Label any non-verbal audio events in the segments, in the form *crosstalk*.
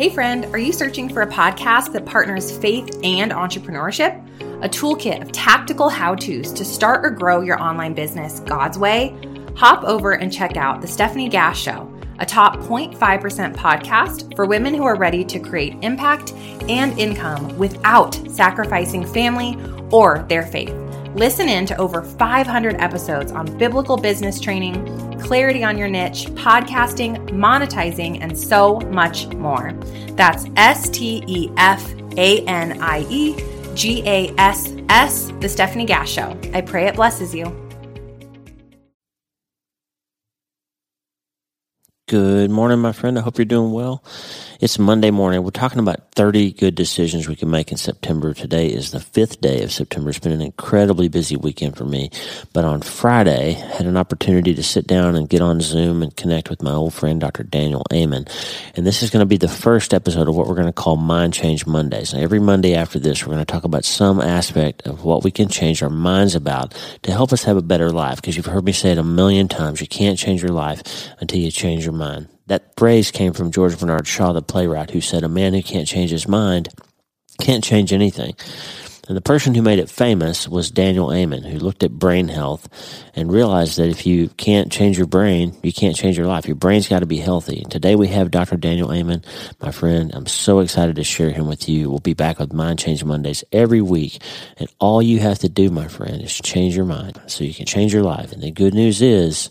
Hey, friend, are you searching for a podcast that partners faith and entrepreneurship? A toolkit of tactical how to's to start or grow your online business God's way? Hop over and check out The Stefanie Gass Show, a top 0.5% podcast for women who are ready to create impact and income without sacrificing family or their faith. Listen in to over 500 episodes on biblical business training, clarity on your niche, podcasting, monetizing, and so much more. That's S T E F A N I E G A S S, The Stefanie Gass Show. I pray it blesses you. Good morning, my friend. I hope you're doing well. It's Monday morning. We're talking about 30 good decisions we can make in September. Today is the fifth day of September. It's been an incredibly busy weekend for me. But on Friday, I had an opportunity to sit down and get on Zoom and connect with my old friend, Dr. Daniel Amen. And this is going to be the first episode of what we're going to call Mind Change Mondays. Now, every Monday after this, we're going to talk about some aspect of what we can change our minds about to help us have a better life. Because you've heard me say it a million times. You can't change your life until you change your mind. That phrase came from George Bernard Shaw, the playwright, who said, A man who can't change his mind can't change anything. And the person who made it famous was Daniel Amen, who looked at brain health and realized that if you can't change your brain, you can't change your life. Your brain's got to be healthy. Today we have Dr. Daniel Amen, my friend. I'm so excited to share him with you. We'll be back with Mind Change Mondays every week. And all you have to do, my friend, is change your mind so you can change your life. And the good news is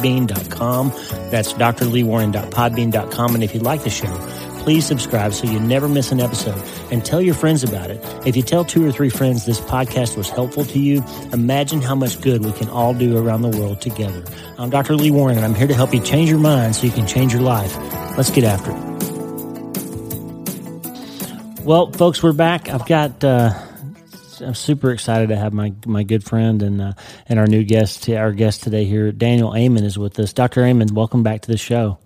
drleewarren.podbean.com. That's drleewarren.podbean.com. And if you like the show, please subscribe so you never miss an episode and tell your friends about it. If you tell two or three friends this podcast was helpful to you, imagine how much good we can all do around the world together. I'm Dr. Lee Warren and I'm here to help you change your mind so you can change your life. Let's get after it. Well, folks, we're back. I've got, uh, I'm super excited to have my my good friend and uh, and our new guest, our guest today here, Daniel Amen, is with us. Dr. Amen, welcome back to the show.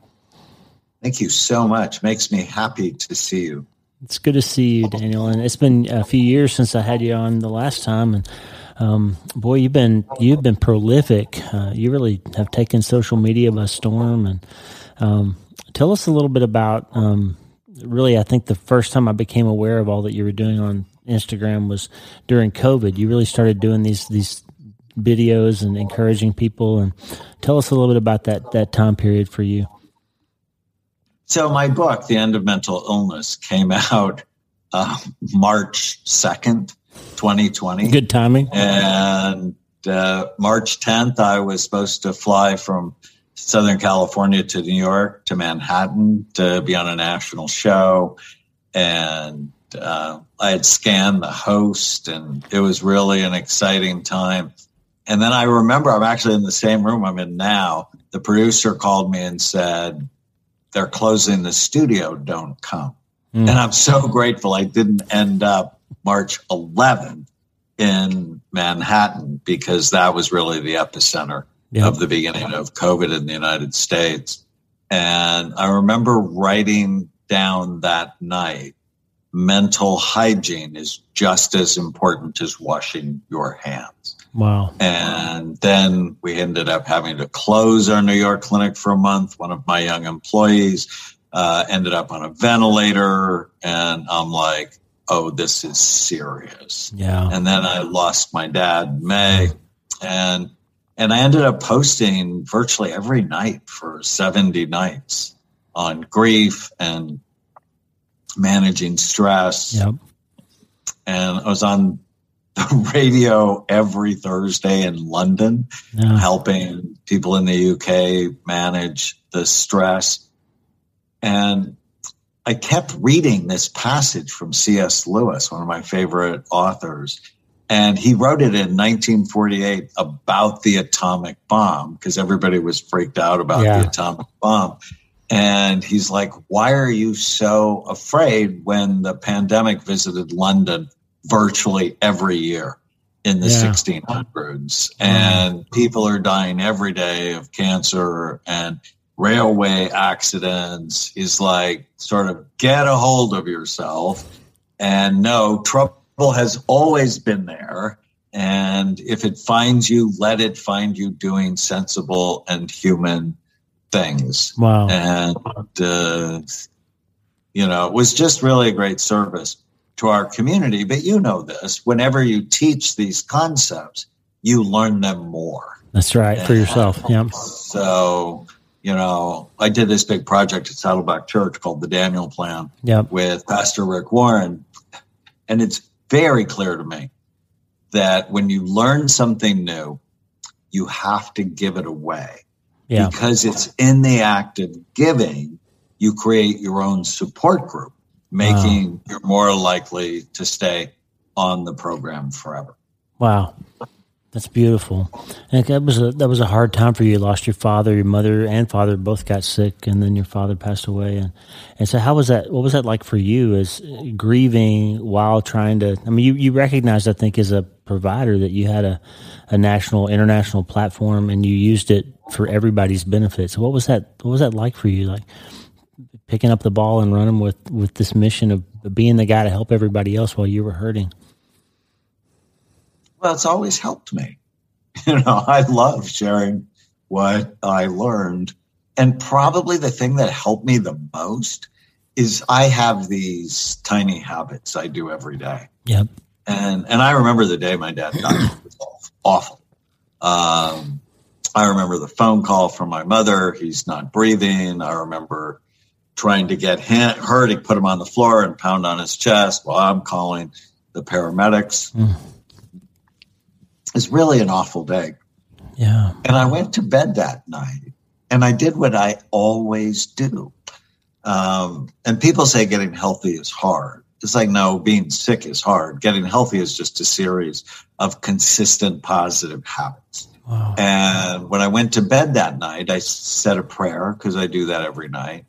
Thank you so much. Makes me happy to see you. It's good to see you, Daniel. And it's been a few years since I had you on the last time, and um, boy, you've been you've been prolific. Uh, you really have taken social media by storm. And um, tell us a little bit about. Um, really, I think the first time I became aware of all that you were doing on Instagram was during COVID. You really started doing these these videos and encouraging people. And tell us a little bit about that that time period for you. So my book, The End of Mental Illness, came out uh, March 2nd, 2020. Good timing. And uh, March 10th, I was supposed to fly from Southern California to New York to Manhattan to be on a national show. And uh, I had scanned the host, and it was really an exciting time. And then I remember I'm actually in the same room I'm in now. The producer called me and said, they're closing the studio, don't come. Mm. And I'm so grateful I didn't end up March 11th in Manhattan because that was really the epicenter yep. of the beginning of COVID in the United States. And I remember writing down that night mental hygiene is just as important as washing your hands. Wow. And then we ended up having to close our New York clinic for a month. One of my young employees uh, ended up on a ventilator. And I'm like, oh, this is serious. Yeah. And then I lost my dad May. And and I ended up posting virtually every night for 70 nights on grief and managing stress. Yep. And I was on the *laughs* radio every Thursday in London, Yeah. helping people in the UK manage the stress. And I kept reading this passage from C.S. Lewis, one of my favorite authors. And he wrote it in 1948 about the atomic bomb because everybody was freaked out about Yeah. the atomic bomb. And he's like, Why are you so afraid when the pandemic visited London virtually every year in the Yeah. 1600s? And mm-hmm. people are dying every day of cancer and railway accidents. He's like, sort of get a hold of yourself and no, trouble has always been there. And if it finds you, let it find you doing sensible and human things Wow. and uh, you know it was just really a great service to our community but you know this whenever you teach these concepts you learn them more That's right. For yourself. Yep. so you know i did this big project at saddleback church called the daniel plan Yep. with pastor rick warren and it's very clear to me that when you learn something new you have to give it away Yeah. because it's in the act of giving, you create your own support group, making you're more likely to stay on the program forever. Wow. That's beautiful. And that was a that was a hard time for you. You lost your father, your mother and father both got sick, and then your father passed away. And and so, how was that? What was that like for you as grieving while trying to? I mean, you you recognized, I think, as a provider that you had a a national, international platform, and you used it for everybody's benefit. So, what was that? What was that like for you? Like picking up the ball and running with with this mission of being the guy to help everybody else while you were hurting. Well, it's always helped me. *laughs* You know, I love sharing what I learned. And probably the thing that helped me the most is I have these tiny habits I do every day. Yep. And and I remember the day my dad died. It was awful. Um, I remember the phone call from my mother. He's not breathing. I remember trying to get him, her to put him on the floor and pound on his chest while I'm calling the paramedics. Mm. It's really an awful day. Yeah. And I went to bed that night and I did what I always do. Um, and people say getting healthy is hard. It's like, no, being sick is hard. Getting healthy is just a series of consistent positive habits. Wow. And when I went to bed that night, I said a prayer because I do that every night.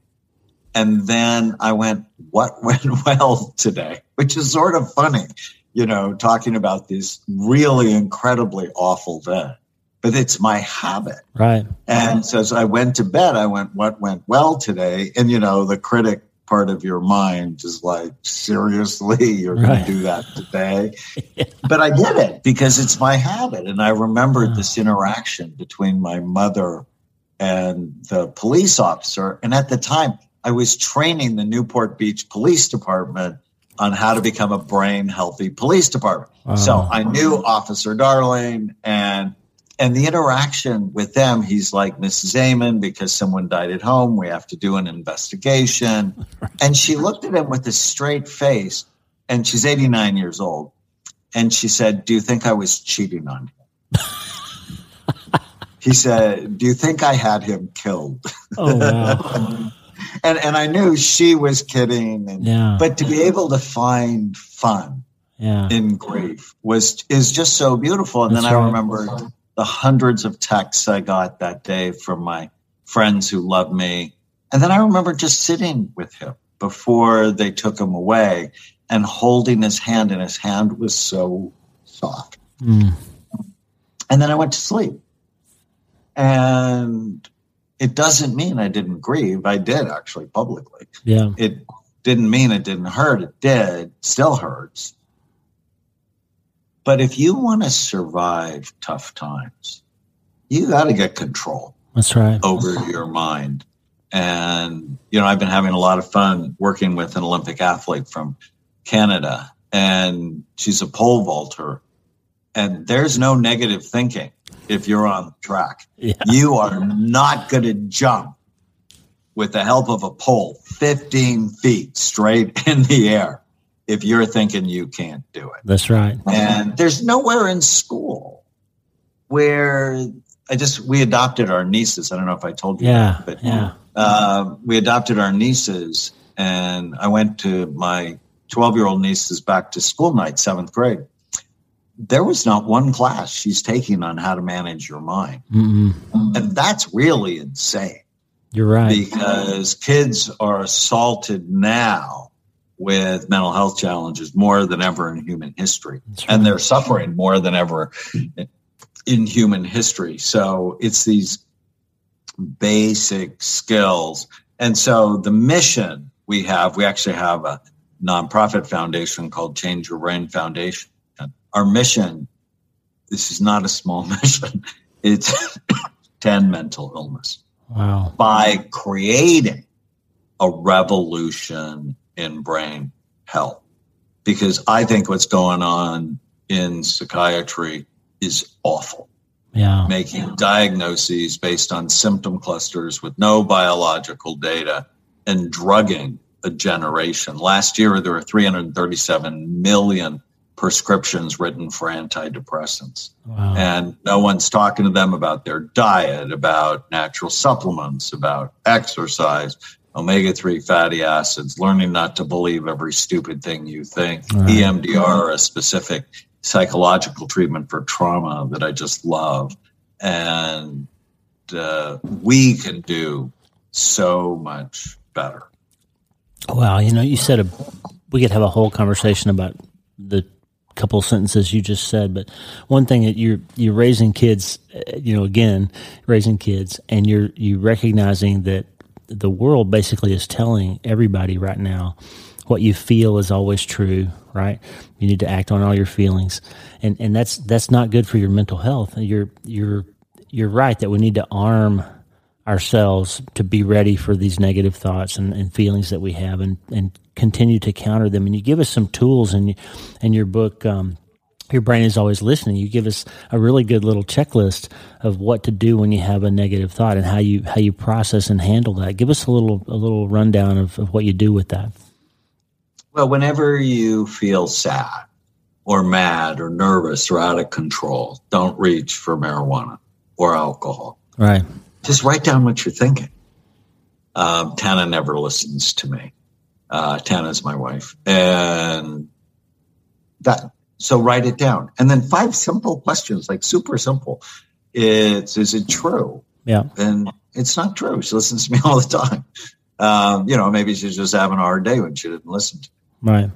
And then I went, what *laughs* went well today? Which is sort of funny, you know, talking about this really incredibly awful day. But it's my habit. Right. And so as I went to bed, I went, what went well today? And, you know, the critic part of your mind is like, seriously, *laughs* you're going to do that today? *laughs* But I did it because it's my habit. And I remembered this interaction between my mother and the police officer. And at the time, I was training the Newport Beach Police Department on how to become a brain healthy police department. So I knew Officer Darling and and the interaction with them, he's like, Mrs. Amen, because someone died at home, we have to do an investigation. *laughs* And she looked at him with a straight face, and she's 89 years old. And she said, Do you think I was cheating on him? *laughs* he said, Do you think I had him killed? Oh wow. *laughs* And and I knew she was kidding. And, Yeah. But to be able to find fun Yeah. in grief was is just so beautiful. And That's then I right. remember the hundreds of texts I got that day from my friends who loved me. And then I remember just sitting with him before they took him away and holding his hand, and his hand was so soft. Mm. And then I went to sleep. And it doesn't mean I didn't grieve. I did actually publicly Yeah. it didn't mean it didn't hurt. It did, still hurts. But if you want to survive tough times, you got to get control That's right. over your mind. And, you know, I've been having a lot of fun working with an Olympic athlete from Canada, and she's a pole vaulter. And there's no negative thinking if you're on the track. Yeah. You are not going to jump with the help of a pole 15 feet straight *laughs* in the air if you're thinking you can't do it. That's right. And there's nowhere in school where I just, we adopted our nieces. I don't know if I told you Yeah. that, but Yeah. uh, we adopted our nieces and I went to my 12 year old niece's back to school night, seventh grade. There was not one class she's taking on how to manage your mind. Mm-mm. And that's really insane You're right. because kids are assaulted now with mental health challenges more than ever in human history. Right. And they're suffering more than ever in human history. So it's these basic skills. And so the mission we have, we actually have a nonprofit foundation called Change Your Brain Foundation. Our mission, this is not a small *laughs* mission, it's *coughs* 10 mental illness wow. by creating a revolution in brain health. Because I think what's going on in psychiatry is awful, Yeah. making diagnoses based on symptom clusters with no biological data and drugging a generation. Last year, there were 337 million prescriptions written for antidepressants Wow. and no one's talking to them about their diet, about natural supplements, about exercise, omega 3 fatty acids, learning not to believe every stupid thing you think, Right. EMDR, a specific psychological treatment for trauma that I just love. And uh, we can do so much better. Wow, you know, you said a, we could have a whole conversation about the couple sentences you just said, but one thing that you're you're raising kids, uh, you know, again, raising kids, and you're you recognizing that the world basically is telling everybody right now what you feel is always true, right? You need to act on all your feelings, and and that's that's not good for your mental health. You're you're you're right that we need to arm ourselves to be ready for these negative thoughts and, and feelings that we have and, and continue to counter them. And you give us some tools in, in your book, um, Your Brain is Always Listening. You give us a really good little checklist of what to do when you have a negative thought and how you, how you process and handle that. Give us a little, a little rundown of, of what you do with that. Well, whenever you feel sad or mad or nervous or out of control, don't reach for marijuana or alcohol. Right. Just write down what you're thinking. Um, Tana never listens to me. Uh, Tana's my wife. And that, so write it down. And then five *laughs* simple questions, like super simple. It's, is it true? Yeah. And it's not true. She listens to me *laughs* all the time. Um, you know, maybe she's just having a hard day when she didn't listen to me. Right.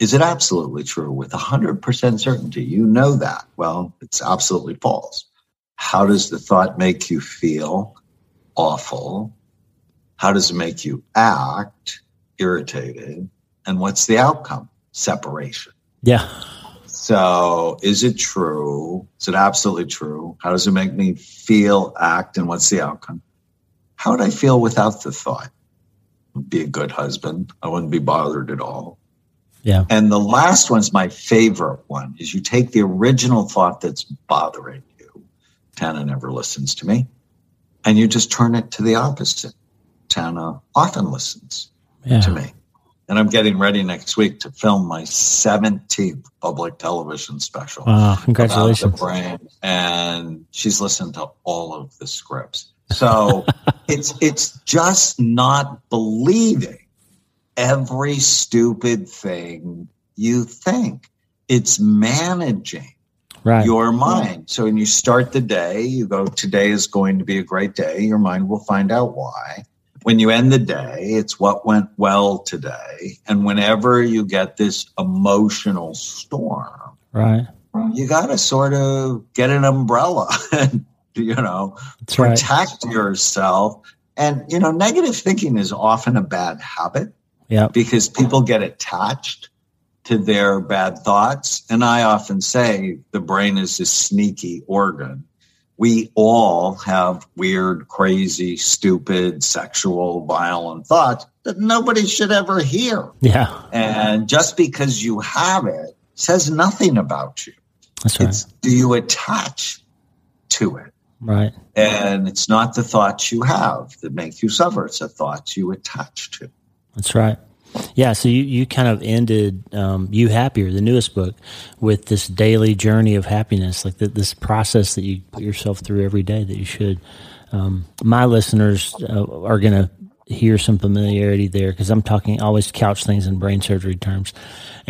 Is it absolutely true with 100% certainty? You know that. Well, it's absolutely false. How does the thought make you feel? Awful. How does it make you act? Irritated. And what's the outcome? Separation. Yeah. So, is it true? Is it absolutely true? How does it make me feel, act, and what's the outcome? How would I feel without the thought? I'd be a good husband. I wouldn't be bothered at all. Yeah. And the last one's my favorite one is you take the original thought that's bothering you. Tana never listens to me. And you just turn it to the opposite. Tana often listens Yeah. to me. And I'm getting ready next week to film my 17th public television special Wow. about Congratulations. the brain. And she's listened to all of the scripts. So *laughs* it's it's just not believing every stupid thing you think. It's managing Right. your mind. So when you start the day, you go, today is going to be a great day. Your mind will find out why. When you end the day, it's what went well today. And whenever you get this emotional storm, right. you got to sort of get an umbrella *laughs* and, you know, That's right. protect yourself. And, you know, negative thinking is often a bad habit Yeah. because people get attached to their bad thoughts. And I often say the brain is a sneaky organ. We all have weird, crazy, stupid, sexual, violent thoughts that nobody should ever hear. Yeah. And just because you have it says nothing about you. That's right. It's do you attach to it? Right. And it's not the thoughts you have that make you suffer, it's the thoughts you attach to. That's right. Yeah, so you, you kind of ended um, You Happier, the newest book, with this daily journey of happiness, like the, this process that you put yourself through every day that you should. Um, my listeners uh, are going to hear some familiarity there because I'm talking, always couch things in brain surgery terms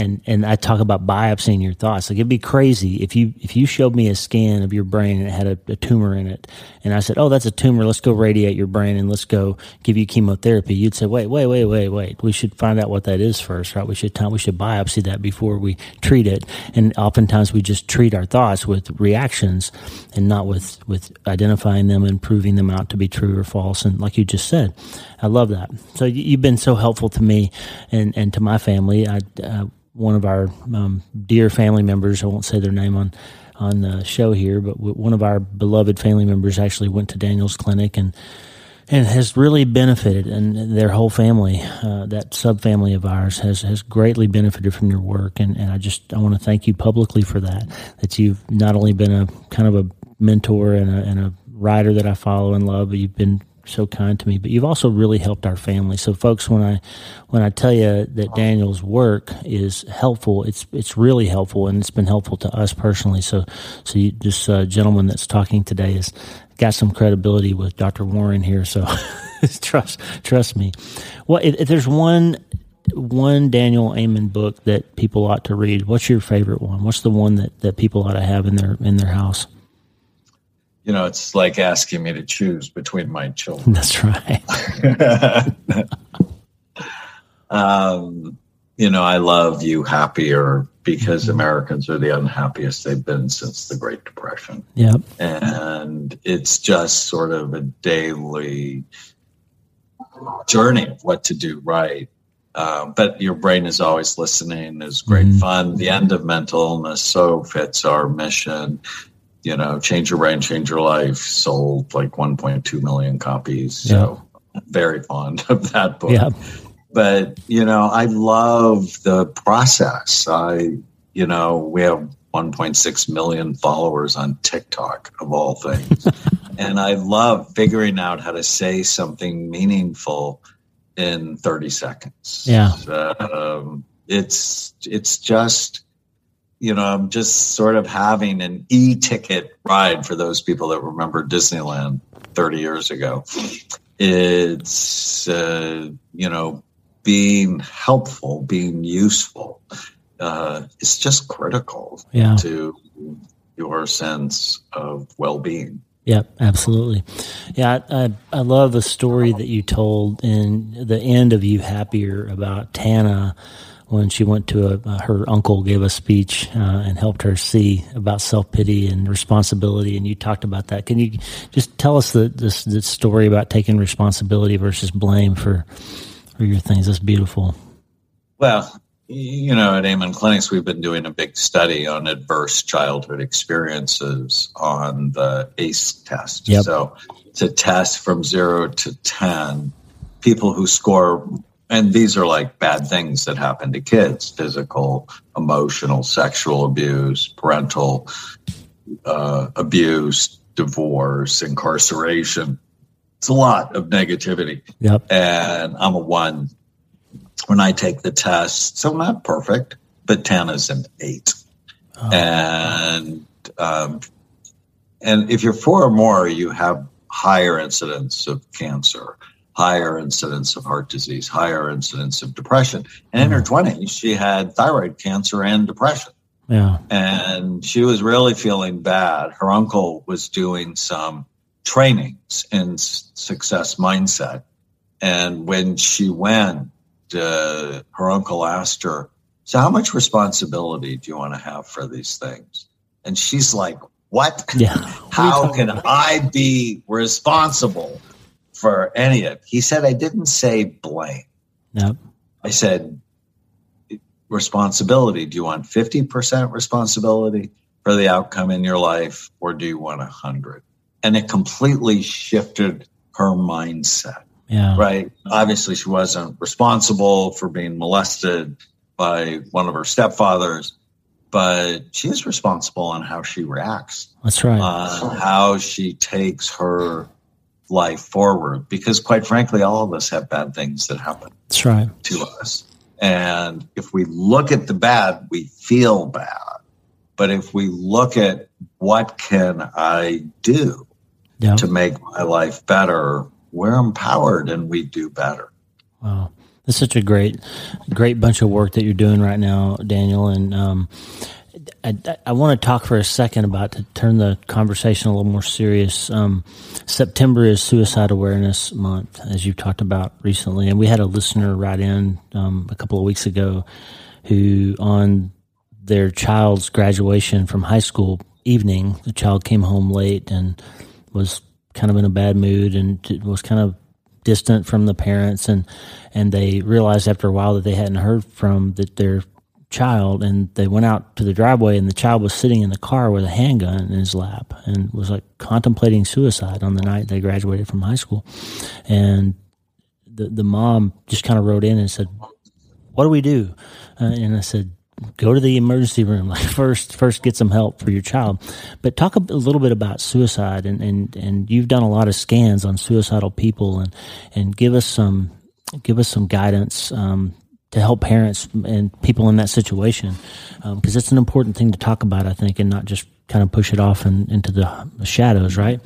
and and I talk about biopsying your thoughts. Like it'd be crazy if you if you showed me a scan of your brain and it had a, a, tumor in it, and I said, "Oh, that's a tumor. Let's go radiate your brain and let's go give you chemotherapy." You'd say, "Wait, wait, wait, wait, wait. We should find out what that is first, right? We should time we should biopsy that before we treat it." And oftentimes we just treat our thoughts with reactions and not with with identifying them and proving them out to be true or false. And like you just said, I love that. So you've been so helpful to me and and to my family. I. Uh, one of our um, dear family members, I won't say their name on on the show here, but one of our beloved family members actually went to Daniel's clinic and and has really benefited, and their whole family, uh, that subfamily of ours, has has greatly benefited from your work. And, and I just I want to thank you publicly for that. That you've not only been a kind of a mentor and a, and a writer that I follow and love, but you've been so kind to me, but you've also really helped our family. So, folks, when I when I tell you that Daniel's work is helpful, it's it's really helpful, and it's been helpful to us personally. So, so you, this uh, gentleman that's talking today has got some credibility with Dr. Warren here. So, *laughs* trust trust me. Well, if, if there's one one Daniel Amen book that people ought to read, what's your favorite one? What's the one that, that people ought to have in their in their house? You know, it's like asking me to choose between my children. That's right. *laughs* um, you know, I love you happier because mm-hmm. Americans are the unhappiest they've been since the Great Depression. Yep. And it's just sort of a daily journey of what to do right. Uh, but your brain is always listening is great mm-hmm. fun. The end of mental illness so fits our mission you know, Change Your Brain, Change Your Life sold like 1.2 million copies. So yeah. very fond of that book. Yeah. But, you know, I love the process. I, you know, we have 1.6 million followers on TikTok of all things. *laughs* and I love figuring out how to say something meaningful in 30 seconds. Yeah. Um, it's, it's just, you know, I'm just sort of having an e ticket ride for those people that remember Disneyland 30 years ago. It's, uh, you know, being helpful, being useful. Uh, it's just critical yeah. to your sense of well being. Yep, absolutely. Yeah, I, I, I love the story that you told in the end of You Happier about Tana when she went to a, uh, her uncle gave a speech uh, and helped her see about self pity and responsibility, and you talked about that. Can you just tell us the this, this story about taking responsibility versus blame for for your things? That's beautiful. Well, you know, at Amen Clinics, we've been doing a big study on adverse childhood experiences on the ACE test. Yep. So it's a test from zero to 10. People who score and these are like bad things that happen to kids. Physical emotional sexual abuse parental uh, abuse divorce incarceration. It's a lot of negativity. Yep. and i'm a one. When i take the test so not perfect but 10 is an 8 oh. and um, and if you're four or more you have higher incidence of cancer higher incidence of heart disease, higher incidence of depression. And in her 20s, mm. she had thyroid cancer and depression. Yeah. And she was really feeling bad. Her uncle was doing some trainings in success mindset. And when she went, uh, her uncle asked her, So, how much responsibility do you want to have for these things? And she's like, What? Yeah. *laughs* how can I be responsible for any of it. He said, I didn't say blame. Yep. I said, responsibility. Do you want 50% responsibility for the outcome in your life or do you want 100? And it completely shifted her mindset. Yeah. Right. Obviously, she wasn't responsible for being molested by one of her stepfathers, but she is responsible on how she reacts. That's right. On how she takes her life forward. Because quite frankly, all of us have bad things that happen. That's right. To us. And if we look at the bad, we feel bad. But if we look at what can I do yeah. to make my life better, we're empowered and we do better. Wow. That's such a great, great bunch of work that you're doing right now, Daniel. And um, I, I, want to talk for a second about to turn the conversation a little more serious. Um, September is Suicide Awareness Month, as you talked about recently, and we had a listener write in um, a couple of weeks ago who, on their child's graduation from high school evening, the child came home late and was kind of in a bad mood and was kind of distant from the parents and and they realized after a while that they hadn't heard from that their child and they went out to the driveway and the child was sitting in the car with a handgun in his lap and was like contemplating suicide on the night they graduated from high school. And the the mom just kind of wrote in and said what do we do? Uh, and i said go to the emergency room like *laughs* first first get some help for your child. But talk a, little bit about suicide and, and and you've done a lot of scans on suicidal people and and give us some give us some guidance um, to help parents and people in that situation because um, it's an important thing to talk about i think and not just kind of push it off and, into the, shadows right?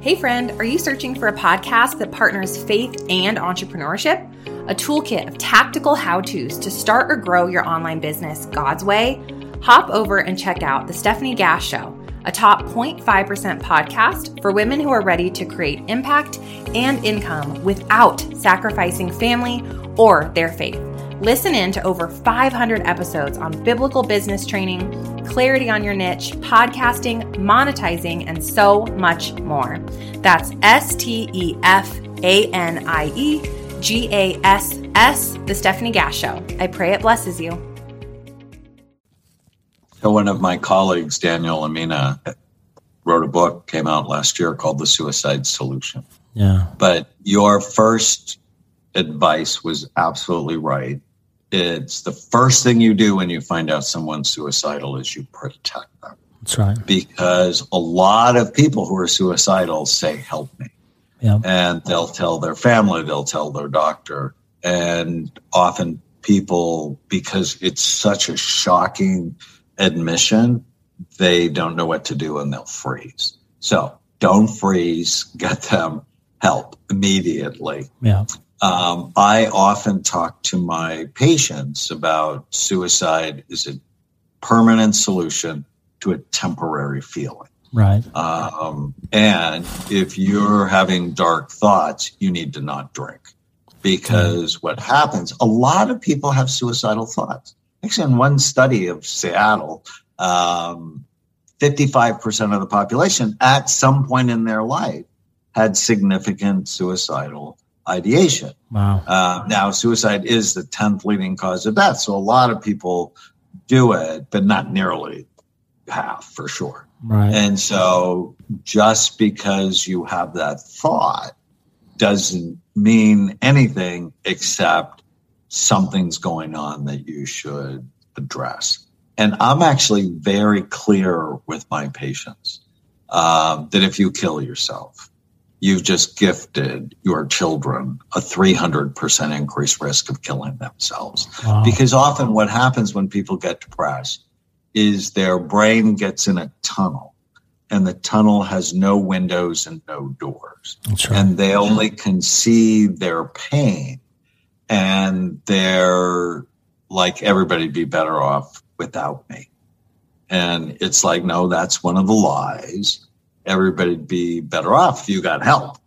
Hey friend are you searching for a podcast that partners faith and entrepreneurship? A toolkit of tactical how to's to start or grow your online business God's way, hop over and check out The Stefanie Gass Show, a top 0.5% podcast for women who are ready to create impact and income without sacrificing family or their faith. Listen in to over 500 episodes on biblical business training, clarity on your niche, podcasting, monetizing, and so much more. That's S T E F A N I E G A S S, The Stefanie Gass Show. I pray it blesses you. So, one of my colleagues, Daniel Amina, wrote a book, came out last year called The Suicide Solution. Yeah. But your first advice was absolutely right. It's the first thing you do when you find out someone's suicidal is you protect them. That's right. Because a lot of people who are suicidal say, Help me. Yeah. And they'll tell their family, they'll tell their doctor. And often people, because it's such a shocking admission, they don't know what to do and they'll freeze. So don't freeze, get them help immediately. Yeah. Um, I often talk to my patients about suicide is a permanent solution to a temporary feeling. Right. Um, and if you're having dark thoughts, you need to not drink because mm. what happens, a lot of people have suicidal thoughts. Actually, in one study of Seattle, um, 55% of the population at some point in their life had significant suicidal ideation. Wow. Uh, now, suicide is the 10th leading cause of death. So a lot of people do it, but not nearly half for sure. Right. And so just because you have that thought doesn't mean anything except something's going on that you should address. And I'm actually very clear with my patients um, that if you kill yourself, you've just gifted your children a 300% increased risk of killing themselves. Wow. Because often what happens when people get depressed is their brain gets in a tunnel and the tunnel has no windows and no doors. Right. And they only can see their pain and they're like, everybody'd be better off without me. And it's like, no, that's one of the lies. Everybody'd be better off if you got help.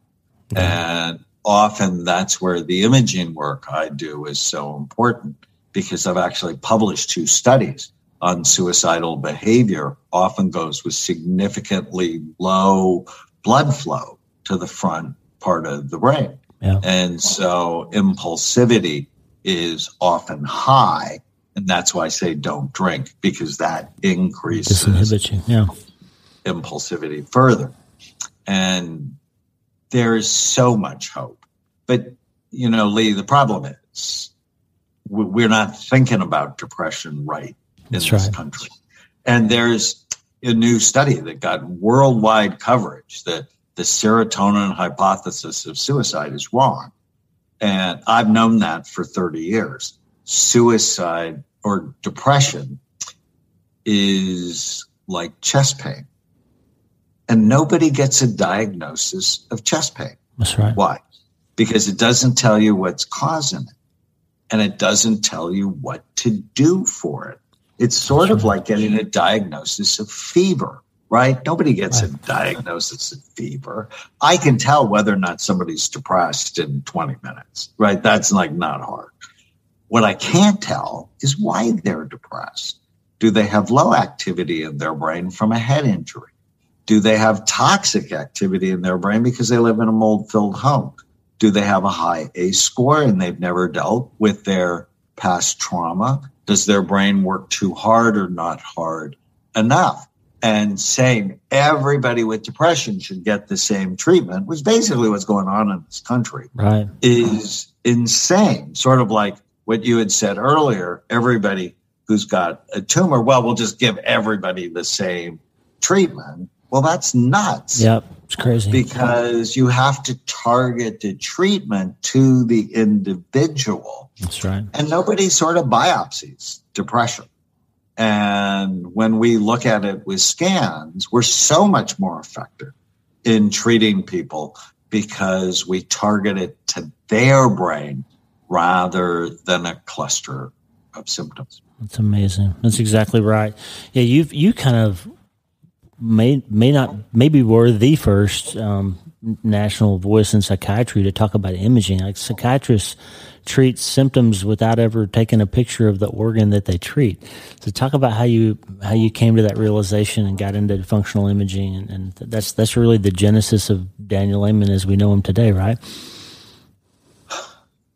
And often that's where the imaging work I do is so important because I've actually published two studies on suicidal behavior often goes with significantly low blood flow to the front part of the brain. Yeah. And so impulsivity is often high. And that's why I say don't drink because that increases. Yeah. Impulsivity further. And there is so much hope. But, you know, Lee, the problem is we're not thinking about depression right in That's this right. country. And there's a new study that got worldwide coverage that the serotonin hypothesis of suicide is wrong. And I've known that for 30 years. Suicide or depression is like chest pain. And nobody gets a diagnosis of chest pain. That's right. Why? Because it doesn't tell you what's causing it. And it doesn't tell you what to do for it. It's sort of like getting a diagnosis of fever, right? Nobody gets a diagnosis of fever. I can tell whether or not somebody's depressed in 20 minutes, right? That's like not hard. What I can't tell is why they're depressed. Do they have low activity in their brain from a head injury? Do they have toxic activity in their brain because they live in a mold filled home? Do they have a high ACE score and they've never dealt with their past trauma? Does their brain work too hard or not hard enough? And saying everybody with depression should get the same treatment, which basically what's going on in this country, right. is insane. Sort of like what you had said earlier everybody who's got a tumor, well, we'll just give everybody the same treatment. Well, that's nuts. Yep, it's crazy. Because you have to target the treatment to the individual. That's right. And nobody sort of biopsies depression. And when we look at it with scans, we're so much more effective in treating people because we target it to their brain rather than a cluster of symptoms. That's amazing. That's exactly right. Yeah, you've you kind of may may not maybe were the first um, national voice in psychiatry to talk about imaging. Like psychiatrists treat symptoms without ever taking a picture of the organ that they treat. So talk about how you how you came to that realization and got into functional imaging, and, and that's that's really the genesis of Daniel Amen as we know him today, right?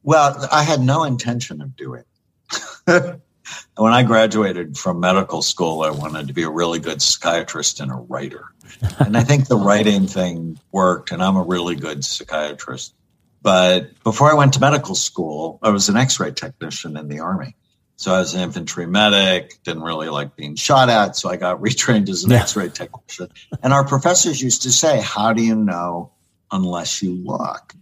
Well, I had no intention of doing. *laughs* when I graduated from medical school, I wanted to be a really good psychiatrist and a writer. and I think the *laughs* writing thing worked, and I'm a really good psychiatrist. But before I went to medical school, I was an x ray technician in the Army. So I was an infantry medic, didn't really like being shot at. So I got *laughs* retrained as an yeah. x ray technician. And our professors used to say, How do you know unless you look?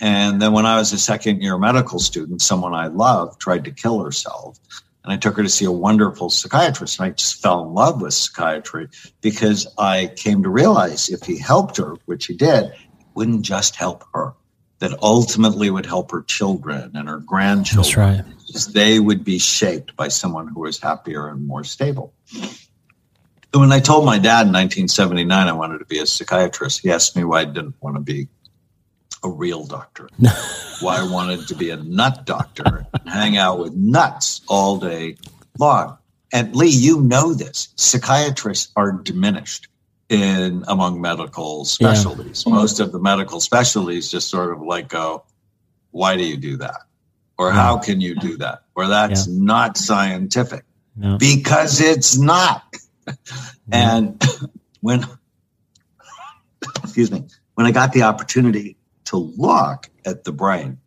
And then when I was a second year medical student, someone I loved tried to kill herself. And I took her to see a wonderful psychiatrist. And I just fell in love with psychiatry because I came to realize if he helped her, which he did, it wouldn't just help her, that ultimately would help her children and her grandchildren. That's right. Because they would be shaped by someone who was happier and more stable. So When I told my dad in 1979 I wanted to be a psychiatrist, he asked me why I didn't want to be a real doctor. *laughs* Why I wanted to be a nut doctor and hang out with nuts all day long. And Lee, you know this. Psychiatrists are diminished in among medical specialties. Yeah. Most of the medical specialties just sort of like go, why do you do that? Or how can you do that? Or that's yeah. not scientific. No. Because it's not. and *laughs* when *laughs* excuse me, when I got the opportunity to look at the brain,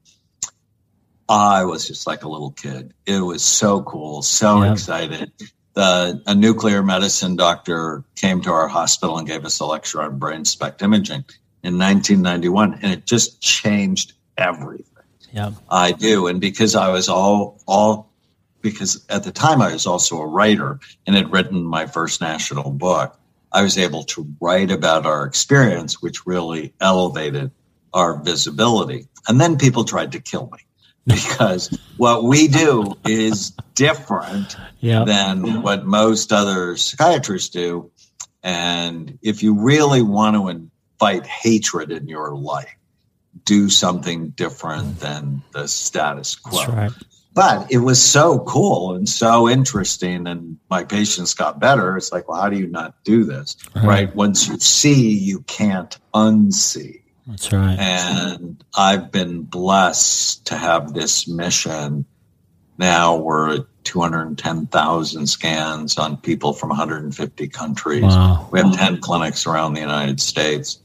I was just like a little kid. It was so cool, so yeah. excited. The, a nuclear medicine doctor came to our hospital and gave us a lecture on brain SPECT imaging in 1991, and it just changed everything. Yeah, I do, and because I was all all because at the time I was also a writer and had written my first national book. I was able to write about our experience, which really elevated our visibility. And then people tried to kill me *laughs* because what we do is different yeah. than what most other psychiatrists do. And if you really want to invite hatred in your life, do something different than the status quo. Right. But it was so cool and so interesting, and my patients got better. It's like, well, how do you not do this? Right. right? Once you see, you can't unsee. That's right. And I've been blessed to have this mission. Now we're at 210,000 scans on people from 150 countries. Wow. We have 10 clinics around the United States.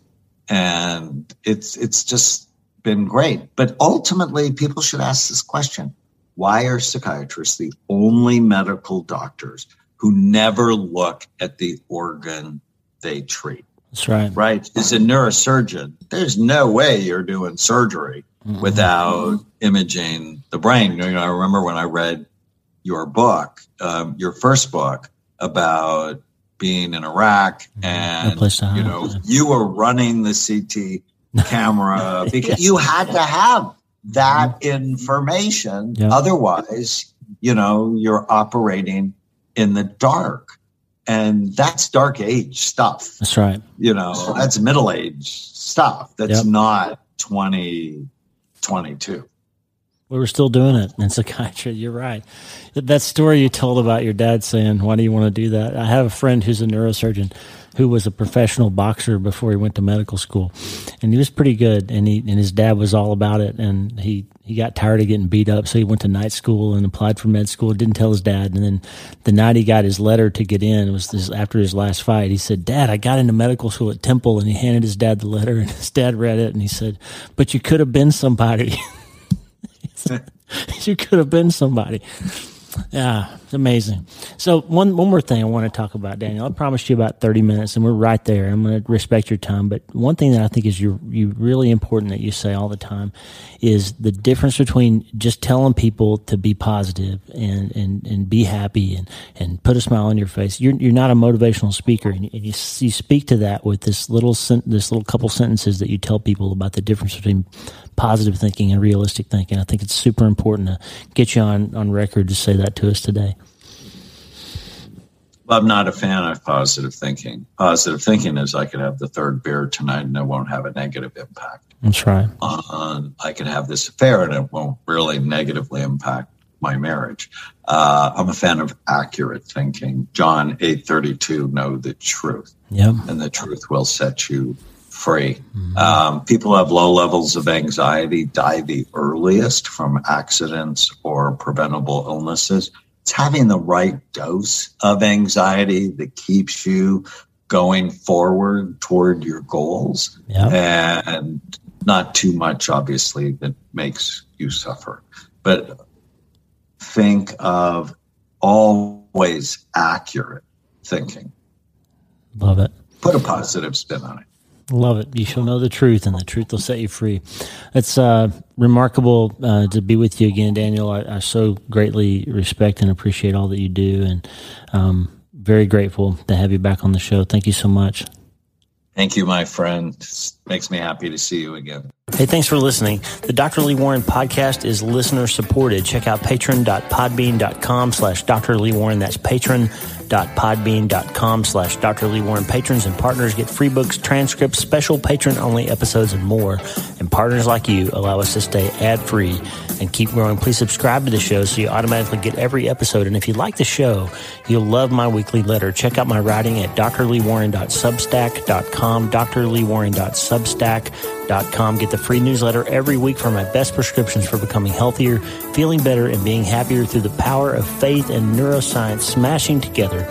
And it's it's just been great. But ultimately people should ask this question. why are psychiatrists the only medical doctors who never look at the organ they treat? That's right. Right. As a neurosurgeon, there's no way you're doing surgery mm-hmm. without imaging the brain. You know, I remember when I read your book, um, your first book about being in Iraq, mm-hmm. and you know, you were running the CT *laughs* camera because yes. you had to have that mm-hmm. information. Yep. Otherwise, you know, you're operating in the dark. And that's dark age stuff. That's right. You know, that's middle age stuff. That's yep. not 2022. we were still doing it in *laughs* psychiatry. You're right. That story you told about your dad saying, Why do you want to do that? I have a friend who's a neurosurgeon who was a professional boxer before he went to medical school, and he was pretty good. And he and his dad was all about it. And he he got tired of getting beat up, so he went to night school and applied for med school. Didn't tell his dad. And then the night he got his letter to get in was this after his last fight. He said, "Dad, I got into medical school at Temple." And he handed his dad the letter, and his dad read it, and he said, "But you could have been somebody." *laughs* you could have been somebody. Yeah, it's amazing. So one one more thing I want to talk about, Daniel. I promised you about thirty minutes, and we're right there. I'm going to respect your time, but one thing that I think is you you really important that you say all the time is the difference between just telling people to be positive and and, and be happy and, and put a smile on your face. You're you're not a motivational speaker, and you, you, you speak to that with this little this little couple sentences that you tell people about the difference between positive thinking and realistic thinking. I think it's super important to get you on, on record to say that to us today. Well, I'm not a fan of positive thinking. Positive thinking is I could have the third beer tonight and it won't have a negative impact. That's right. Uh, I can have this affair and it won't really negatively impact my marriage. Uh, I'm a fan of accurate thinking. John 8:32, know the truth. Yep. And the truth will set you free. Mm-hmm. Um, people who have low levels of anxiety die the earliest from accidents or preventable illnesses. It's having the right dose of anxiety that keeps you going forward toward your goals and not too much, obviously, that makes you suffer. But think of always accurate thinking. Love it. Put a positive spin on it. Love it. You shall know the truth, and the truth will set you free. It's uh, remarkable uh, to be with you again, Daniel. I, I, so greatly respect and appreciate all that you do, and um, very grateful to have you back on the show. Thank you so much. Thank you, my friend. Makes me happy to see you again. Hey, thanks for listening. The Dr. Lee Warren podcast is listener supported. Check out patron.podbean.com slash Dr. Lee Warren. That's patron.podbean.com slash Dr. Lee Warren. Patrons and partners get free books, transcripts, special patron-only episodes, and more. And partners like you allow us to stay ad-free and keep growing. Please subscribe to the show so you automatically get every episode. And if you like the show, you'll love my weekly letter. Check out my writing at drleewarren.substack.com, drleewarren.substack.com. Get the free newsletter every week for my best prescriptions for becoming healthier, feeling better, and being happier through the power of faith and neuroscience smashing together